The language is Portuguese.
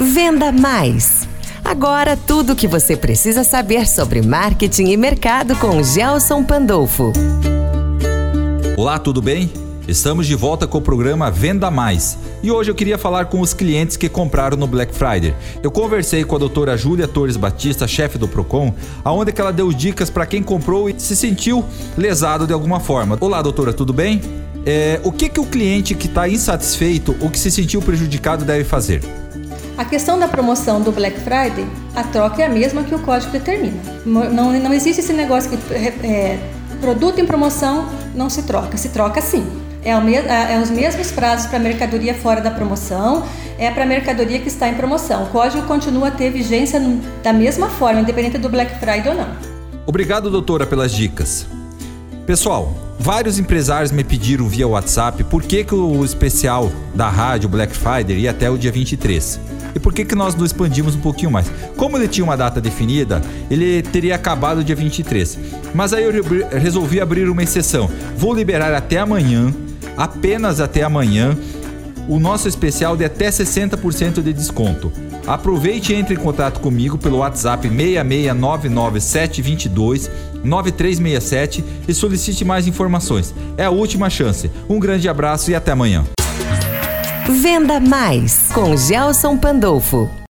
Venda Mais. Agora tudo o que você precisa saber sobre marketing e mercado com Gelson Pandolfo. Olá, tudo bem? Estamos de volta com o programa Venda Mais. E hoje eu queria falar com os clientes que compraram no Black Friday. Eu conversei com a doutora Júlia Torres Batista, chefe do Procon, aonde ela deu dicas para quem comprou e se sentiu lesado de alguma forma. Olá, doutora, tudo bem? É, o que, que o cliente que está insatisfeito ou que se sentiu prejudicado deve fazer? A questão da promoção do Black Friday, a troca é a mesma que o código determina. Não, não existe esse negócio que é, produto em promoção não se troca, se troca sim. É, me, é os mesmos prazos para mercadoria fora da promoção, é para mercadoria que está em promoção. O código continua a ter vigência da mesma forma, independente do Black Friday ou não. Obrigado, doutora, pelas dicas. Pessoal, vários empresários me pediram via WhatsApp por que, que o especial da rádio Black Friday ia até o dia 23. E por que, que nós não expandimos um pouquinho mais? Como ele tinha uma data definida, ele teria acabado dia 23. Mas aí eu resolvi abrir uma exceção. Vou liberar até amanhã, apenas até amanhã, o nosso especial de até 60% de desconto. Aproveite e entre em contato comigo pelo WhatsApp 6699722 9367 e solicite mais informações. É a última chance. Um grande abraço e até amanhã. Venda Mais com Gelson Pandolfo.